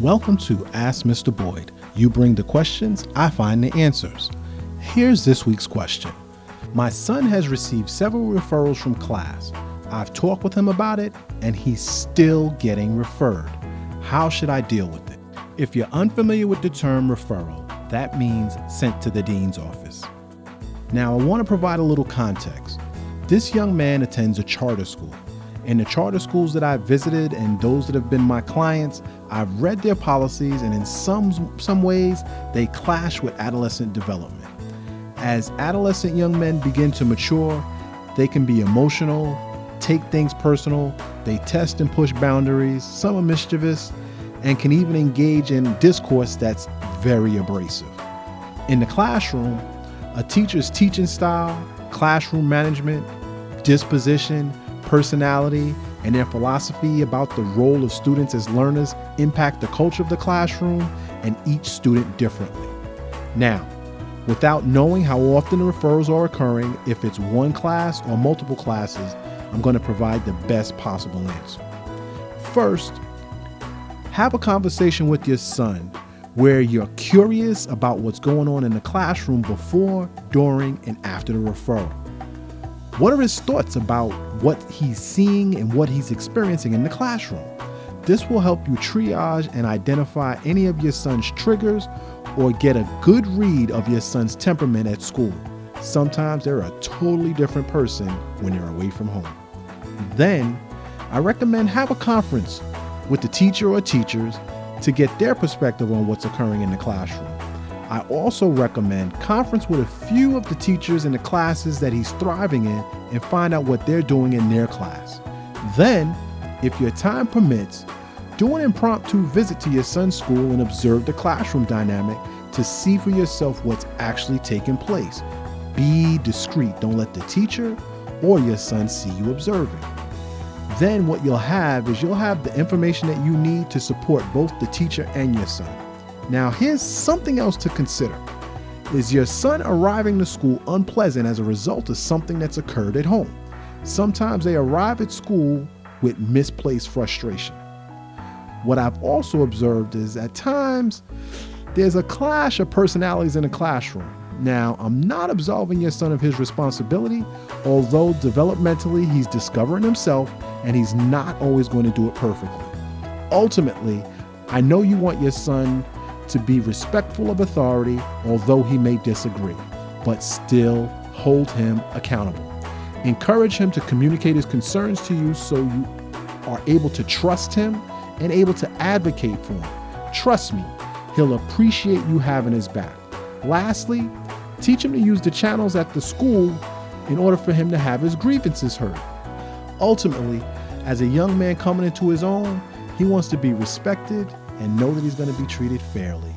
Welcome to Ask Mr. Boyd. You bring the questions, I find the answers. Here's this week's question My son has received several referrals from class. I've talked with him about it, and he's still getting referred. How should I deal with it? If you're unfamiliar with the term referral, that means sent to the dean's office. Now, I want to provide a little context. This young man attends a charter school. In the charter schools that I've visited and those that have been my clients, I've read their policies and in some some ways they clash with adolescent development. As adolescent young men begin to mature, they can be emotional, take things personal, they test and push boundaries, some are mischievous, and can even engage in discourse that's very abrasive. In the classroom, a teacher's teaching style, classroom management, disposition, personality, and their philosophy about the role of students as learners impact the culture of the classroom and each student differently. Now, without knowing how often the referrals are occurring, if it's one class or multiple classes, I'm going to provide the best possible answer. First, have a conversation with your son where you're curious about what's going on in the classroom before, during, and after the referral. What are his thoughts about what he's seeing and what he's experiencing in the classroom? This will help you triage and identify any of your son's triggers or get a good read of your son's temperament at school. Sometimes they're a totally different person when you're away from home. Then, I recommend have a conference with the teacher or teachers to get their perspective on what's occurring in the classroom. I also recommend conference with a few of the teachers in the classes that he's thriving in and find out what they're doing in their class. Then, if your time permits, do an impromptu visit to your son's school and observe the classroom dynamic to see for yourself what's actually taking place. Be discreet. Don't let the teacher or your son see you observing then what you'll have is you'll have the information that you need to support both the teacher and your son. Now, here's something else to consider. Is your son arriving to school unpleasant as a result of something that's occurred at home? Sometimes they arrive at school with misplaced frustration. What I've also observed is at times there's a clash of personalities in a classroom. Now, I'm not absolving your son of his responsibility, although developmentally he's discovering himself and he's not always going to do it perfectly. Ultimately, I know you want your son to be respectful of authority, although he may disagree, but still hold him accountable. Encourage him to communicate his concerns to you so you are able to trust him and able to advocate for him. Trust me, he'll appreciate you having his back. Lastly, Teach him to use the channels at the school in order for him to have his grievances heard. Ultimately, as a young man coming into his own, he wants to be respected and know that he's going to be treated fairly.